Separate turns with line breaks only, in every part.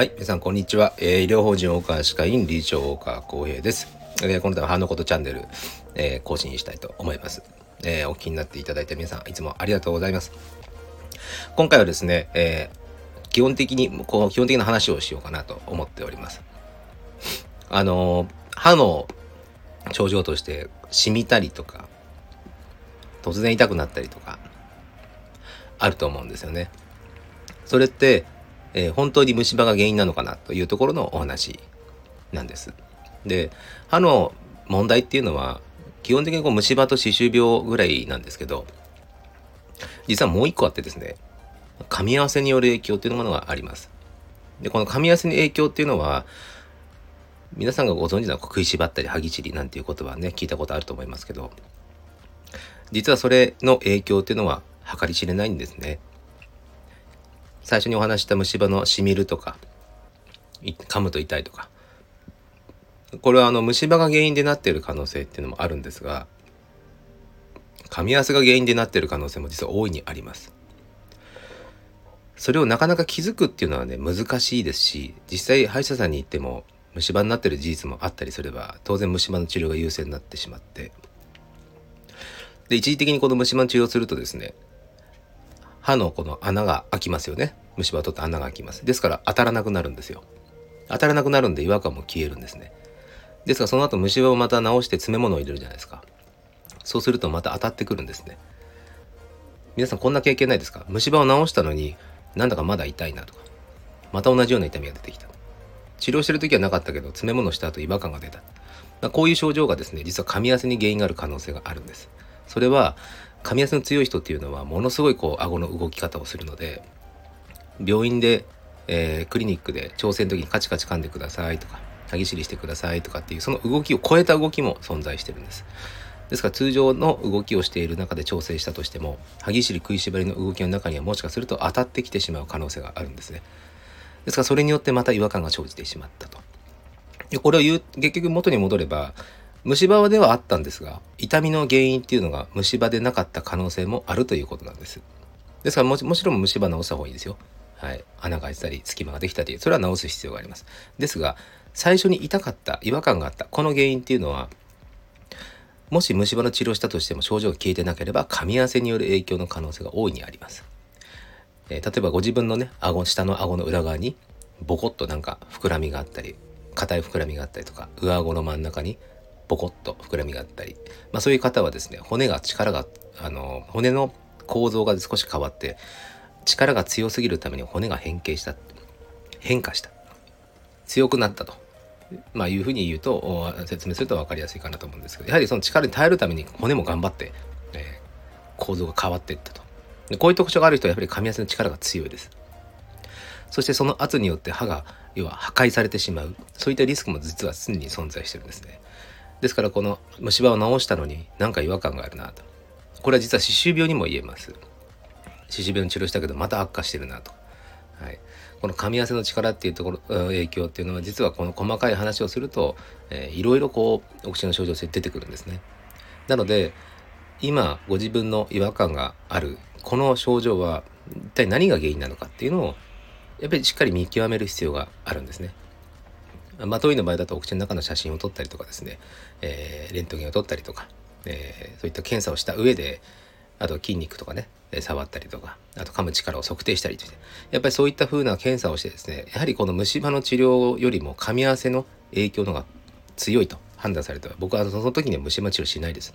はい、皆さんこんにちは。えー、医療法人大川歯科医院理事長大川浩平です。えー、この度は歯のことチャンネル、えー、更新したいと思います。え、お聞きになっていただいた皆さん、いつもありがとうございます。今回はですね、え、基本的に、こう、基本的な話をしようかなと思っております。あの歯の症状として、染みたりとか、突然痛くなったりとか、あると思うんですよね。それって、えー、本当に虫歯が原因なのかなというところのお話なんです。で歯の問題っていうのは基本的にこう虫歯と歯周病ぐらいなんですけど実はもう一個あってですね噛み合わせによる影響っていうものがあります。でこの噛み合わせの影響っていうのは皆さんがご存知の食いしばったり歯ぎしりなんていう言葉ね聞いたことあると思いますけど実はそれの影響っていうのは計り知れないんですね。最初にお話した虫歯のしみるとか噛むと痛いとか。これはあの虫歯が原因でなっている可能性っていうのもあるんですが噛み合わせが原因でなっている可能性も実は大いにあります。それをなかなか気づくっていうのはね難しいですし実際歯医者さんに行っても虫歯になってる事実もあったりすれば当然虫歯の治療が優先になってしまって。で一時的にこの虫歯の治療をするとですね歯のこの穴が開きますよね。虫歯取って穴が開きます。ですから当たらなくなるんですよ。当たらなくなるんで違和感も消えるんですね。ですからその後虫歯をまた直して詰め物を入れるじゃないですか。そうするとまた当たってくるんですね。皆さんこんな経験ないですか？虫歯を治したのになんだかまだ痛いなとか。また同じような痛みが出てきた。治療してる時はなかったけど詰め物した後違和感が出た。こういう症状がですね実は噛み合わせに原因がある可能性があるんです。それは噛み合わせの強い人っていうのはものすごいこう顎の動き方をするので病院で、えー、クリニックで調整の時にカチカチ噛んでくださいとか歯ぎしりしてくださいとかっていうその動きを超えた動きも存在してるんです。ですから通常の動きをしている中で調整したとしても歯ぎしり食いしばりの動きの中にはもしかすると当たってきてしまう可能性があるんですね。ですからそれによってまた違和感が生じてしまったと。でこれを言う結局元に戻れば虫歯ではあったんですが痛みの原因っていうのが虫歯でなかった可能性もあるということなんです。ですからもちもちろん虫歯治した方がいいですよ。はい、穴が開いてたり隙間ができたりそれは治す必要があります。ですが最初に痛かった違和感があったこの原因っていうのはもし虫歯の治療したとしても症状が消えてなければ噛み合わせによる影響の可能性が大いにあります、えー、例えばご自分のね顎下の顎の裏側にボコッとなんか膨らみがあったり硬い膨らみがあったりとか上顎の真ん中にボコッと膨らみがあったり、まあ、そういう方はですね骨が力があの骨の構造が少し変わって力が強すぎるために骨が変形した変化した。強くなったと、まあ、いうふうに言うと説明すると分かりやすいかなと思うんですけどやはりその力に耐えるために骨も頑張って、えー、構造が変わっていったと。でこういう特徴がある人はやはり噛み合わせの力が強いです。そしてその圧によって歯が要は破壊されてしまう。そういったリスクも実は常に存在してるんですね。ですからこの虫歯を治したのに何か違和感があるなと。これは実は歯周病にも言えます。歯周病の治療したけどまた悪化してるなと、はい、この噛み合わせの力っていうところ影響っていうのは実はこの細かい話をすると、えー、いろいろこうお口の症状性出てくるんですね。なので今ご自分の違和感があるこの症状は一体何が原因なのかっていうのをやっぱりしっかり見極める必要があるんですね。まあ、当院の場合だとお口の中の写真を撮ったりとかですね、えー、レントゲンを撮ったりとか、えー、そういった検査をした上であと筋肉とかね触ったりとかあと噛む力を測定したりとてやっぱりそういった風な検査をしてですねやはりこの虫歯の治療よりも噛み合わせの影響のが強いと判断された僕はその時には虫歯治療しないです。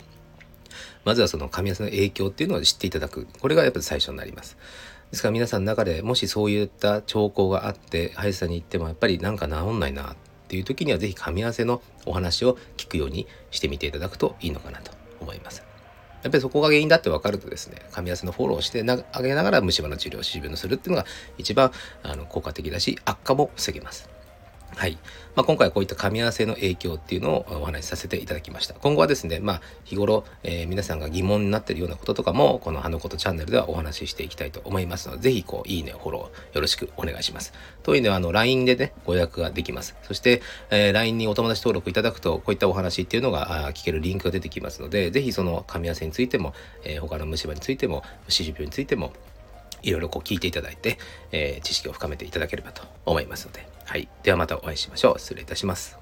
まずはその噛み合わせの影響っていうのを知っていただく。これがやっぱり最初になります。ですから皆さんの中でもしそういった兆候があって歯医者さんに行ってもやっぱりなんか治んないなっていう時には是非噛み合わせのお話を聞くようにしてみていただくといいのかなと思います。やっぱりそこが原因だって分かるとですね、噛み合わせのフォローしてあげながら虫歯の治療、歯周病のするっていうのが一番あの効果的だし、悪化も防げます。はい。まあ、今回はこういった噛み合わせの影響っていうのをお話しさせていただきました。今後はですね、まあ、日頃、えー、皆さんが疑問になっているようなこととかも、この歯のことチャンネルではお話ししていきたいと思いますので、ぜひ、こう、いいね、フォローよろしくお願いします。というのは、あの、LINE でね、ご予約ができます。そして、えー、LINE にお友達登録いただくと、こういったお話っていうのが聞けるリンクが出てきますので、ぜひその噛み合わせについても、えー、他の虫歯についても、歯周病についても、いろいろこう聞いていただいて、えー、知識を深めていただければと思いますので、はい、ではまたお会いしましょう。失礼いたします。